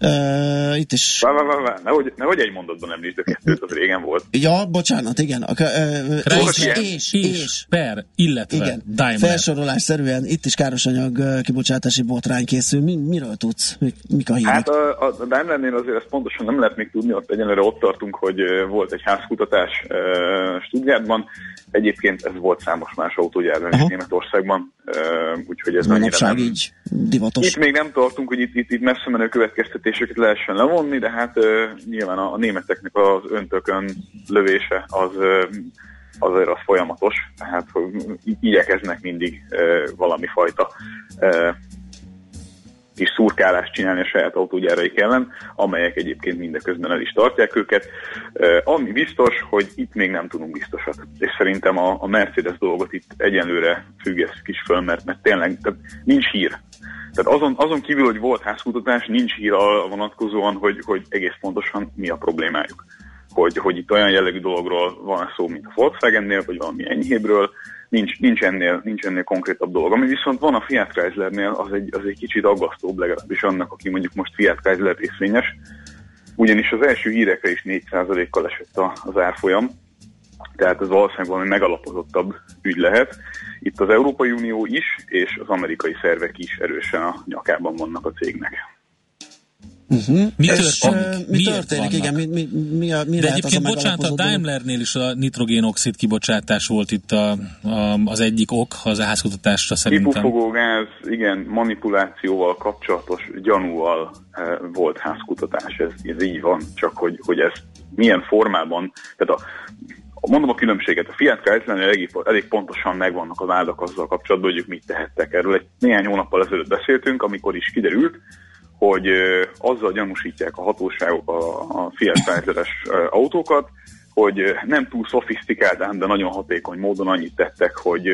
uh, itt is... Vá, vá, vá, vá. Nehogy, nehogy egy mondatban említsd a kettőt, az régen volt. Ja, bocsánat, igen. A, uh, Chrysler, és, és, és, per, illetve igen. Daimler. Felsorolás szerűen itt is károsanyag kibocsátási botrány készül. Mi, miről tudsz? Mik, mik a hírek? Hát a, a Daimlernél azért ezt pontosan nem lehet még tudni, ott egyenlőre ott tartunk, hogy volt egy házkutatás uh, Stuttgartban, Egyébként ez volt számos más autógyárban is Németországban, úgyhogy ez annyira nem... így divatos. Itt még nem tartunk, hogy itt, itt, itt messze menő következtetéseket lehessen levonni, de hát uh, nyilván a, a németeknek az öntökön lövése az uh, azért az folyamatos, tehát hogy igyekeznek mindig uh, valami fajta uh, kis szurkálást csinálni a saját autógyáraik ellen, amelyek egyébként mindeközben el is tartják őket. Ami biztos, hogy itt még nem tudunk biztosat. És szerintem a, a Mercedes dolgot itt egyenlőre függesztjük is föl, mert, mert tényleg tehát nincs hír. Tehát azon, azon kívül, hogy volt házkutatás, nincs hír arra vonatkozóan, hogy, hogy egész pontosan mi a problémájuk. Hogy, hogy itt olyan jellegű dologról van szó, mint a Volkswagennél, vagy valami enyhébről, nincs, nincs, ennél, nincs ennél konkrétabb dolog. Ami viszont van a Fiat Chryslernél, az egy, az egy kicsit aggasztóbb legalábbis annak, aki mondjuk most Fiat Chrysler részvényes, ugyanis az első hírekre is 4%-kal esett az árfolyam, tehát ez valószínűleg valami megalapozottabb ügy lehet. Itt az Európai Unió is, és az amerikai szervek is erősen a nyakában vannak a cégnek. Uh-huh. Mi, történik? mi történik? Igen, mi, mi, mi, a, mi De egyébként, bocsánat, a Daimlernél is a nitrogénoxid kibocsátás volt itt a, a, az egyik ok az házkutatásra szerintem. Kipufogógáz, igen, manipulációval kapcsolatos gyanúval e, volt házkutatás, ez, ez így van, csak hogy, hogy ez milyen formában, tehát a, mondom a különbséget, a Fiat Chrysler elég, elég pontosan megvannak az áldok azzal kapcsolatban, hogy ők mit tehettek erről. Egy néhány hónappal ezelőtt beszéltünk, amikor is kiderült, hogy azzal gyanúsítják a hatóságok a, a Fiat Chrysler-es autókat, hogy nem túl szofisztikált, de nagyon hatékony módon annyit tettek, hogy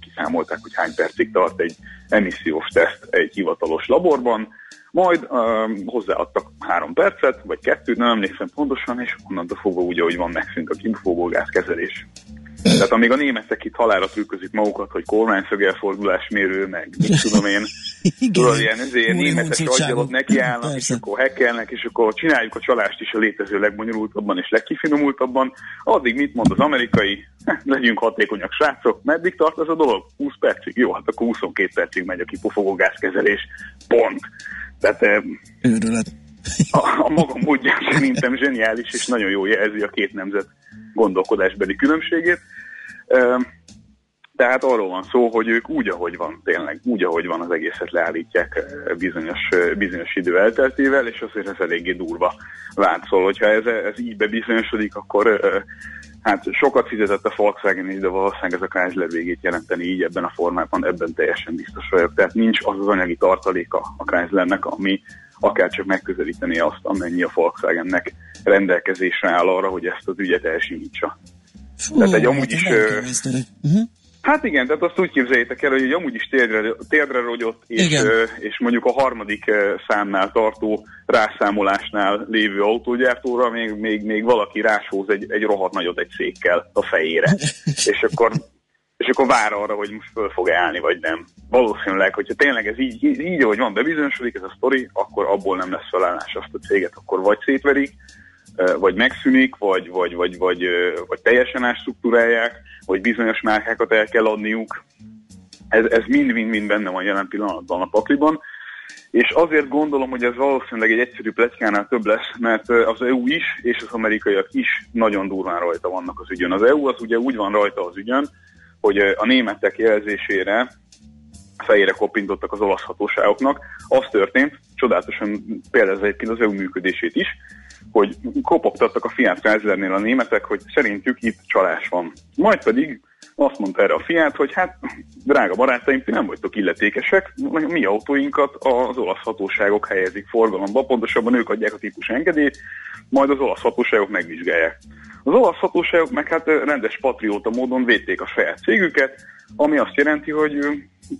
kiszámolták, hogy hány percig tart egy emissziós teszt egy hivatalos laborban, majd um, hozzáadtak három percet, vagy kettőt, nem emlékszem pontosan, és onnantól fogva úgy, ahogy van, megszűnt a kipufogógáz kezelés. Tehát amíg a németek itt halára trükközik magukat, hogy kormányszögelfordulásmérő, meg mit tudom én, *laughs* tudod, ilyen ezért németes agyalot nekiállnak, és akkor hekkelnek, és akkor csináljuk a csalást is a létező legbonyolultabban és legkifinomultabban, addig mit mond az amerikai, legyünk hatékonyak srácok, meddig tart ez a dolog? 20 percig? Jó, hát akkor 22 percig megy a kipufogó gázkezelés, pont. Tehát Őrület. A, a maga módján szerintem zseniális, és nagyon jó jelzi a két nemzet gondolkodásbeli különbségét. Tehát arról van szó, hogy ők úgy, ahogy van, tényleg úgy, ahogy van, az egészet leállítják bizonyos, bizonyos idő elteltével, és azért ez eléggé durva vált. Szóval, hogyha ez, ez így bebizonyosodik, akkor hát sokat fizetett a Volkswagen is, de valószínűleg ez a Chrysler végét jelenteni így ebben a formában, ebben teljesen biztos vagyok. Tehát nincs az az anyagi tartaléka a Chryslernek, ami akár csak megközelíteni azt, amennyi a Volkswagennek rendelkezésre áll arra, hogy ezt az ügyet elsimítsa. Fú, tehát egy amúgy hát is... Uh-huh. Hát igen, tehát azt úgy képzeljétek el, hogy egy amúgy is térdre, térdre rogyott, és, és mondjuk a harmadik számnál tartó rászámolásnál lévő autógyártóra még, még, még valaki rásóz egy, egy rohadt nagyot egy székkel a fejére. *laughs* és akkor és akkor vár arra, hogy most föl fog állni, vagy nem. Valószínűleg, hogyha tényleg ez így, így, így ahogy van, bebizonyosodik ez a sztori, akkor abból nem lesz felállás azt a céget, akkor vagy szétverik, vagy megszűnik, vagy, vagy, vagy, vagy, vagy teljesen átstruktúrálják, vagy bizonyos márkákat el kell adniuk. Ez, mind-mind-mind benne van jelen pillanatban a pakliban. És azért gondolom, hogy ez valószínűleg egy egyszerű pletykánál több lesz, mert az EU is, és az amerikaiak is nagyon durván rajta vannak az ügyön. Az EU az ugye úgy van rajta az ügyön, hogy a németek jelzésére fejére kopintottak az olasz hatóságoknak. Az történt, csodálatosan például egyébként az EU működését is, hogy kopogtattak a Fiat Chryslernél a németek, hogy szerintük itt csalás van. Majd pedig azt mondta erre a Fiat, hogy hát drága barátaim, ti nem vagytok illetékesek, mi autóinkat az olasz hatóságok helyezik forgalomba, pontosabban ők adják a típus engedélyt, majd az olasz hatóságok megvizsgálják. Az olasz hatóságok meg hát rendes patrióta módon védték a saját cégüket, ami azt jelenti, hogy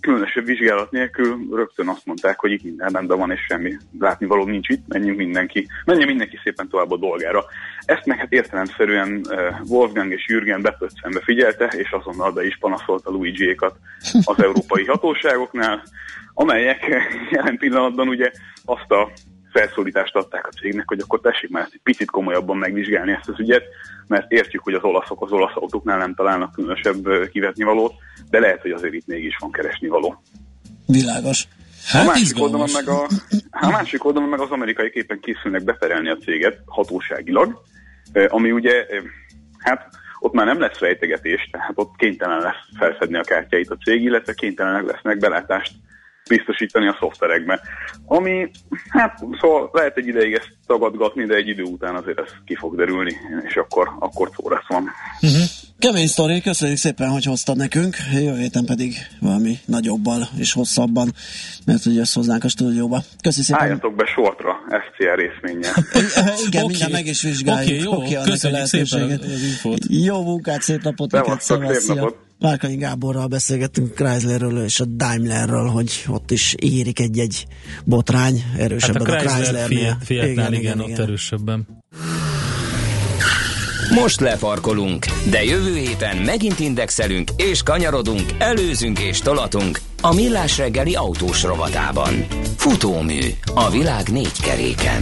különösebb vizsgálat nélkül rögtön azt mondták, hogy itt minden rendben van, és semmi látnivaló nincs itt, menjünk mindenki, menjen mindenki szépen tovább a dolgára. Ezt meg hát értelemszerűen Wolfgang és Jürgen bepöccembe figyelte, és azonnal be is panaszolta Luigi-ékat az európai hatóságoknál, amelyek jelen pillanatban ugye azt a felszólítást adták a cégnek, hogy akkor tessék már ezt egy picit komolyabban megvizsgálni ezt az ügyet, mert értjük, hogy az olaszok az olasz autóknál nem találnak különösebb kivetnivalót, de lehet, hogy azért itt mégis van keresnivaló. Világos. Hát a másik oldalon meg a, a másik oldalon meg az amerikai képen készülnek beperelni a céget hatóságilag, ami ugye, hát ott már nem lesz rejtegetés, tehát ott kénytelen lesz felszedni a kártyáit a cég, illetve kénytelenek lesznek belátást biztosítani a szoftverekbe. Ami, hát szóval lehet egy ideig ezt tagadgatni, de egy idő után azért ez ki fog derülni, és akkor, akkor szó lesz van. Uh-huh. Kemény sztori, köszönjük szépen, hogy hoztad nekünk, jövő héten pedig valami nagyobbal és hosszabban, mert hogy jössz hozzánk a stúdióba. Köszönjük szépen. Álljatok be sortra, FCR részvénye. *laughs* Igen, okay. mindjárt meg is vizsgáljuk. Oké, okay, jó, okay, köszönjük szépen az infót. Jó munkát, szép napot neked, szép napot. Márkai Gáborral beszélgettünk Chryslerről és a Daimlerről, hogy ott is érik egy-egy botrány erősebben hát a, a Chryslernél. Fiat, igen, igen, igen, ott erősebben. Most lefarkolunk, de jövő héten megint indexelünk és kanyarodunk, előzünk és tolatunk a Millás reggeli autós rovatában. Futómű a világ négy keréken.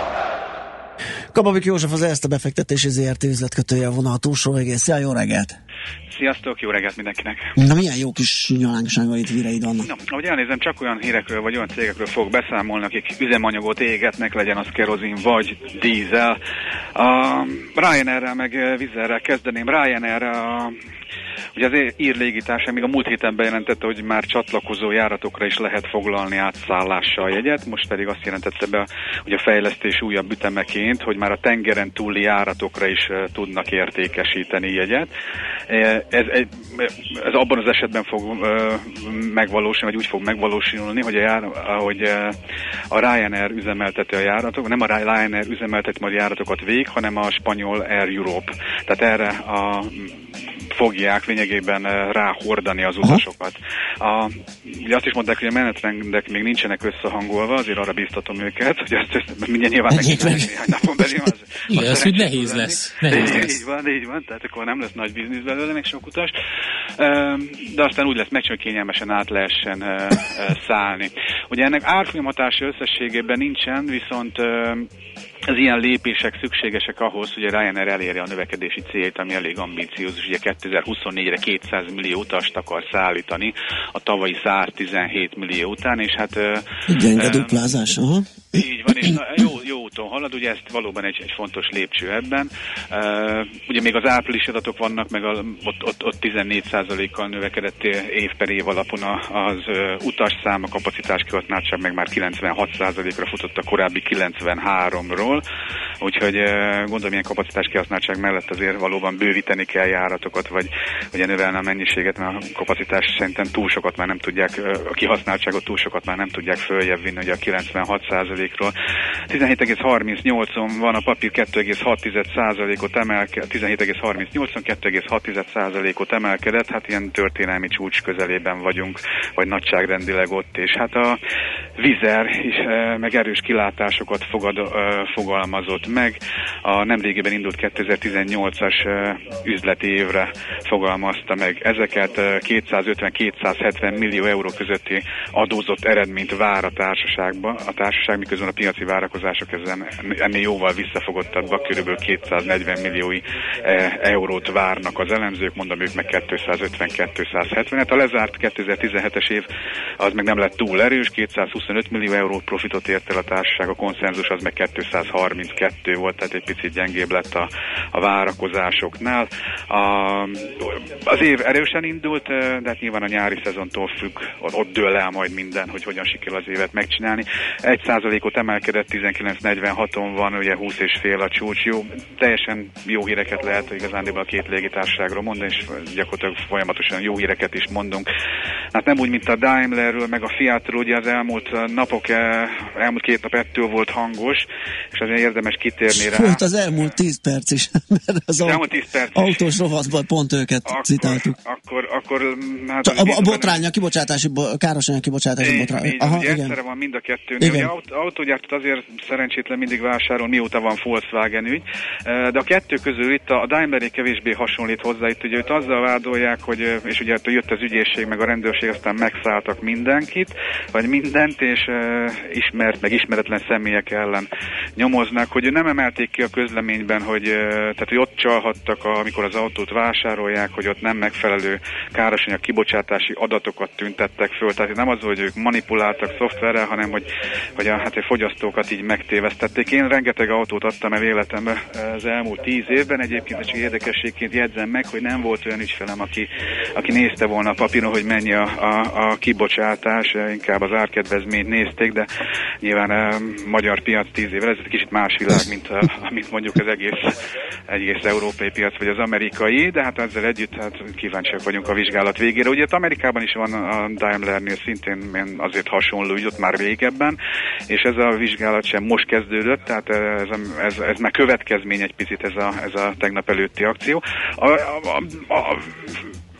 Kababik József az ezt a befektetési ZRT üzletkötője a vonal túlsó végén. Szia, jó reggelt! Sziasztok, jó reggelt mindenkinek! Na milyen jó kis nyalánkságait híreid vannak? Na, ahogy elnézem, csak olyan hírekről vagy olyan cégekről fog beszámolni, akik üzemanyagot égetnek, legyen az kerozin vagy dízel. A Ryanair-rel meg vizerrel kezdeném. Ryanair a Ugye az ír légitársa még a múlt héten bejelentette, hogy már csatlakozó járatokra is lehet foglalni átszállással jegyet, most pedig azt jelentette be, hogy a fejlesztés újabb ütemeként, hogy már a tengeren túli járatokra is tudnak értékesíteni jegyet. Ez, ez, ez abban az esetben fog megvalósulni, vagy úgy fog megvalósulni, hogy a, jár, hogy a Ryanair üzemelteti a járatok, nem a Ryanair üzemelteti majd járatokat vég, hanem a spanyol Air Europe. Tehát erre a fogják lényegében eh, ráhordani az utasokat. A, ugye azt is mondták, hogy a menetrendek még nincsenek összehangolva, azért arra biztatom őket, hogy azt össze, mindjárt nyilván neki néhány napon belül az, *laughs* Igen, az szerencsés nehéz lenni. lesz. Nehéz így, lesz. így van, így van, tehát akkor nem lesz nagy biznisz belőle, meg sok utas. Ehm, De aztán úgy lesz meg, hogy kényelmesen át lehessen eh, eh, szállni. Ugye ennek árfolyam hatása összességében nincsen, viszont ehm, az ilyen lépések szükségesek ahhoz, hogy a Ryanair elérje a növekedési célt, ami elég ambíciózus. Ugye 2024-re 200 millió utast akar szállítani a tavalyi 117 millió után, és hát... Gyenge eh, duplázás, aha. így van, és na, jó, halad, ugye ezt valóban egy, egy fontos lépcső ebben. Uh, ugye még az április adatok vannak, meg a, ott, ott, ott 14%-kal növekedett év per év alapon az utasszám, a kapacitás kihasználtság meg már 96%-ra futott a korábbi 93-ról, úgyhogy gondolom ilyen kapacitás kihasználtság mellett azért valóban bővíteni kell járatokat, vagy ugye növelni a mennyiséget, mert a kapacitás szerintem túl sokat már nem tudják, a kihasználtságot túl sokat már nem tudják följebb vinni, ugye a 96%-ról. 17,38-on van a papír 2,6%-ot emelkedett, 17,38-on 2,6%-ot emelkedett, hát ilyen történelmi csúcs közelében vagyunk, vagy nagyságrendileg ott, és hát a Vizer is eh, meg erős kilátásokat fogad, eh, fogalmazott meg. A nemrégiben indult 2018-as eh, üzleti évre fogalmazta meg ezeket. eh, 250-270 millió euró közötti adózott eredményt vár a társaságba, a társaság, miközben a piaci várakozások ezen, ennél jóval visszafogottabbak, kb. 240 milliói eh, eurót várnak az elemzők, mondom ők meg 250-270. Hát a lezárt 2017-es év az meg nem lett túl erős, 225 millió euró profitot ért el a társaság, a konszenzus az meg 232 volt, tehát egy picit gyengébb lett a, a várakozásoknál. A, az év erősen indult, eh, de hát nyilván a nyári szezontól függ, ott dől el majd minden, hogy hogyan sikerül az évet megcsinálni. Egy százalékot emelkedett, 1946-on van, ugye 20 és fél a csúcs. Jó, teljesen jó híreket lehet igazándiból a két légitársaságról mondani, és gyakorlatilag folyamatosan jó híreket is mondunk. Hát nem úgy, mint a Daimlerről, meg a Fiatról, ugye az elmúlt napok, eh, elmúlt két nap ettől volt hangos, és azért érdemes kitérni rá. Volt az elmúlt 10 perc is, *laughs* mert az Az elmúlt 10 perc autós rovatban pont őket citáltuk. Akkor, akkor mm, hát Csak a, a botrány, a kibocsátási, bo- károsanyag kibocsátási botrány. Aha, ugye igen. egyszerre van mind a kettőnél. Igen. Ugye aut- autógyártót azért szerencsétlen mindig vásárol, mióta van Volkswagen ügy, de a kettő közül itt a a Daimleré kevésbé hasonlít hozzá, itt ugye őt azzal vádolják, hogy, és ugye jött az ügyészség, meg a rendőrség, aztán megszálltak mindenkit, vagy mindent, és ismert, meg ismeretlen személyek ellen nyomoznak, hogy nem emelték ki a közleményben, hogy, tehát, hogy ott csalhattak, a, amikor az autót vásárolják, hogy ott nem megfelelő károsanyag kibocsátási adatokat tüntettek föl, tehát nem az, hogy ők manipuláltak szoftverrel, hanem hogy, hogy a, hát a fogyasztókat így megtévesztették. Én rengeteg autót adtam el életemben az elmúlt tíz évben, egyébként csak érdekességként jegyzem meg, hogy nem volt olyan ügyfelem, aki, aki nézte volna a papíron, hogy mennyi a, a, a kibocsátás, inkább az árkedvezményt nézték, de nyilván a magyar piac tíz évvel, ez egy kicsit más világ, mint, a, mint mondjuk az egész, egész európai piac, vagy az amerikai, de hát ezzel együtt hát kíváncsiak vagyunk a vizsgálat végére. Ugye itt Amerikában is van a Daimlernél szintén azért hasonló ügy, ott már régebben, és ez a vizsgálat sem most kezdődött, tehát ez, ez, ez már következmény egy picit ez a, ez a tegnap előtti akció. A, a, a, a,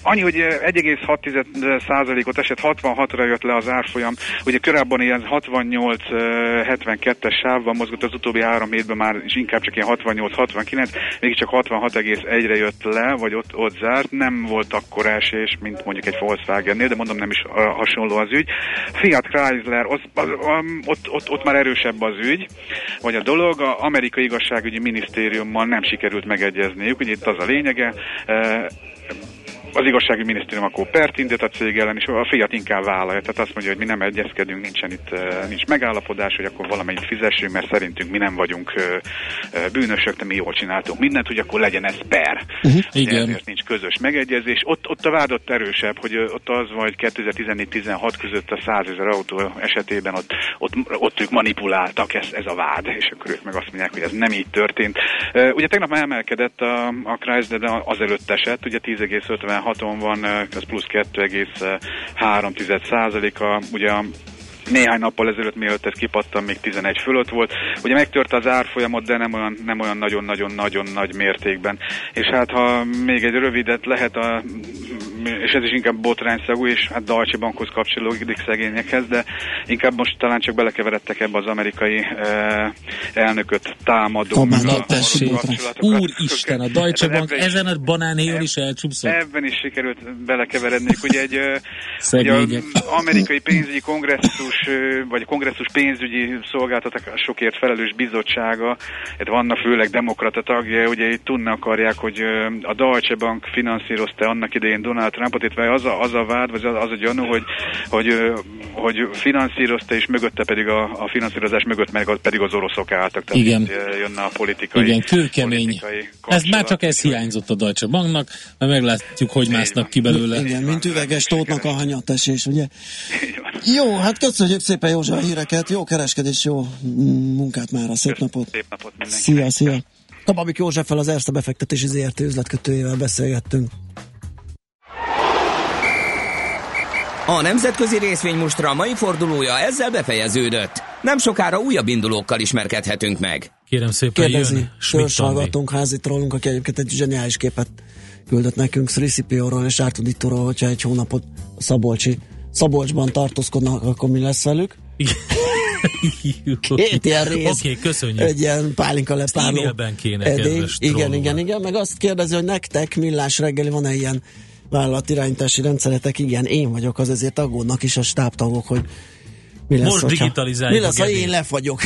Annyi, hogy 1,6%-ot esett, 66-ra jött le az árfolyam. Ugye korábban ilyen 68-72-es sávban mozgott az utóbbi három hétben már, és inkább csak ilyen 68-69, mégis csak 66,1-re jött le, vagy ott, ott zárt. Nem volt akkor esés, mint mondjuk egy Volkswagen-nél, de mondom nem is uh, hasonló az ügy. Fiat Chrysler, az, um, ott, ott, ott már erősebb az ügy, vagy a dolog. A amerikai igazságügyi minisztériummal nem sikerült megegyezniük, ugye itt az a lényege. Az igazsági minisztérium akkor pert indít a cég ellen, és a Fiat inkább vállalja. Tehát azt mondja, hogy mi nem egyezkedünk, nincsen itt nincs megállapodás, hogy akkor valamennyit fizessünk, mert szerintünk mi nem vagyunk bűnösök, de mi jól csináltunk mindent, hogy akkor legyen ez per. Uh-huh. Igen. Ezért nincs közös megegyezés. Ott, ott a vád ott erősebb, hogy ott az vagy 2014-16 között a 100 ezer autó esetében ott, ott, ott ők manipuláltak, ez, ez a vád, és akkor ők meg azt mondják, hogy ez nem így történt. Ugye tegnap emelkedett a, a Chrysler, de azelőtt esett, ugye 10,56 on van, az plusz 2,3 százaléka, ugye néhány nappal ezelőtt, mielőtt ez kipattan, még 11 fölött volt. Ugye megtört az árfolyamot, de nem olyan, nem olyan nagyon-nagyon-nagyon nagy mértékben. És hát ha még egy rövidet lehet a és ez is inkább botrányszagú, és hát Deutsche Bankhoz kapcsolódik szegényekhez, de inkább most talán csak belekeveredtek ebbe az amerikai eh, elnököt támadó Na tessék, úristen, a Deutsche Bank ezen a banánhéjon is elcsúszott. Ebben is sikerült belekeverednék. Ugye egy ugye az amerikai pénzügyi kongresszus, vagy kongresszus pénzügyi szolgáltatásokért felelős bizottsága, itt vannak főleg demokrata tagja, ugye itt tudni akarják, hogy a Deutsche Bank finanszírozta annak idején Donald Trumpot, itt az a, az a vád, vagy az, az a gyanú, hogy, hogy, hogy finanszírozta, és mögötte pedig a, a finanszírozás mögött meg pedig az oroszok álltak. Tehát Igen. jönne a politikai Igen, kőkemény. Ez már csak ez hiányzott a Deutsche Banknak, mert meglátjuk, hogy másznak ki belőle. Igen, mint üveges tótnak a hanyatesés, ugye? Jó, hát köszönjük szépen József a híreket, jó kereskedés, jó munkát már, szép napot. Szép napot. Szia, szia. Kababik Józseffel az Erste befektetési ZRT üzletkötőjével beszélgettünk. A nemzetközi részvénymustra a mai fordulója ezzel befejeződött. Nem sokára újabb indulókkal ismerkedhetünk meg. Kérem szépen, Kérdezi, jön Schmidt hallgatunk házi trollunk, aki egyébként egy zseniális képet küldött nekünk Szrisipióról és Ártudittóról, hogyha egy hónapot a Szabolcsi, Szabolcsban tartózkodnak, akkor mi lesz velük? *laughs* Két ilyen rész. Oké, okay, köszönjük. Egy ilyen pálinka. E-mailben kéne, edény. Igen, igen, igen. Meg azt kérdezi, hogy nektek millás reggeli van-e ilyen vállalatirányítási rendszeretek? Igen, én vagyok, az ezért aggódnak is a stábtagok, hogy mi lesz, Most hogyha- digitalizáljuk Mi lesz, ha én lefagyok?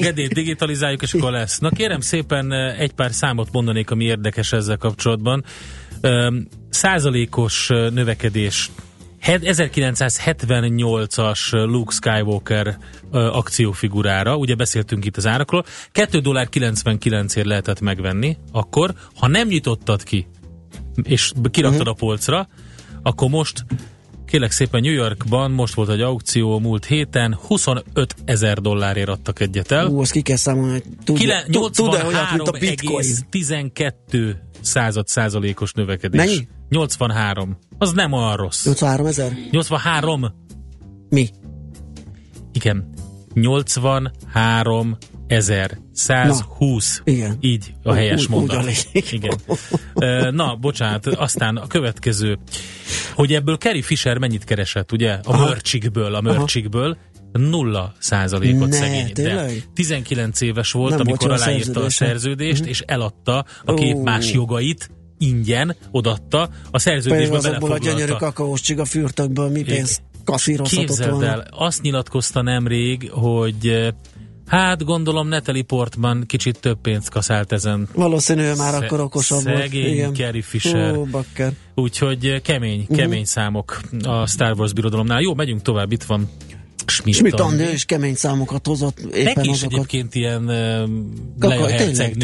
Gedét digitalizáljuk, és akkor lesz. Na kérem szépen eh, egy pár számot mondanék, ami érdekes ezzel kapcsolatban. Százalékos eh, növekedés. Het- 1978-as Luke Skywalker akciófigurára, ugye beszéltünk itt az árakról, 2 dollár 99-ért lehetett megvenni, akkor, ha nem nyitottad ki, és kiraktad a polcra, akkor most kérlek szépen New Yorkban most volt egy aukció múlt héten, 25 ezer dollárért adtak egyet el. Ú, azt ki kell számolni, hogy tud, Kile- tud, tud-e olyat, mint a bitcoin? 83,12 század százalékos növekedés. Mennyi? 83. Az nem olyan rossz. 83 ezer? 83. Mi? Igen. 83 ezer 120. Na, igen. Így a helyes Úgy- mondat. Igen. Na, bocsánat, aztán a következő, hogy ebből Carrie Fisher mennyit keresett, ugye? A mörcsikből, a mörcsikből nulla százalékot Ne, szegény. De tényleg? 19 éves volt, Nem volt amikor jó a aláírta a szerződése. szerződést, Mhm. és eladta a két Ó. más jogait ingyen, odatta, a Pedig szerződésbe azokból a gyönyörű kakaós csiga fürtökből mi pénzt kaszírozhatott volna. el, azt nyilatkozta nemrég, hogy eh, hát gondolom Natalie Portman kicsit több pénzt kaszált ezen. Valószínű, ő már Sze- akkor okosabb volt. szegény. Carrie Fisher. Ó, bakker. Úgyhogy eh, kemény, Mhm. kemény számok a Star Wars birodalomnál. Jó, megyünk tovább, itt van. Andi is kemény számokat hozott éppen Neki is azokat. egyébként ilyen uh, Kaka- Leia tényleg,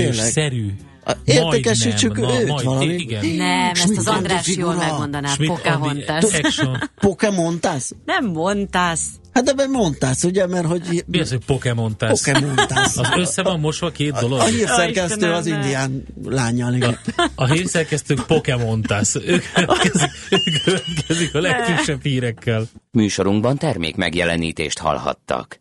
Értékesítsük őt na, majd- valami. Igen. Nem, ezt Schmidt az Andi András jól megmondaná. Action. Pokémontász? Nem mondtász. Hát ebben mondtász, ugye, mert hogy... Mi az, hogy Pokémon tász? Pokémontász. Az össze van mosva két dolog? A hírszerkesztő Istenem, az indián lányjal, igen. A hírszerkesztők Pokémon tász. Ők következik, a legfrissebb hírekkel. Műsorunkban termék megjelenítést hallhattak.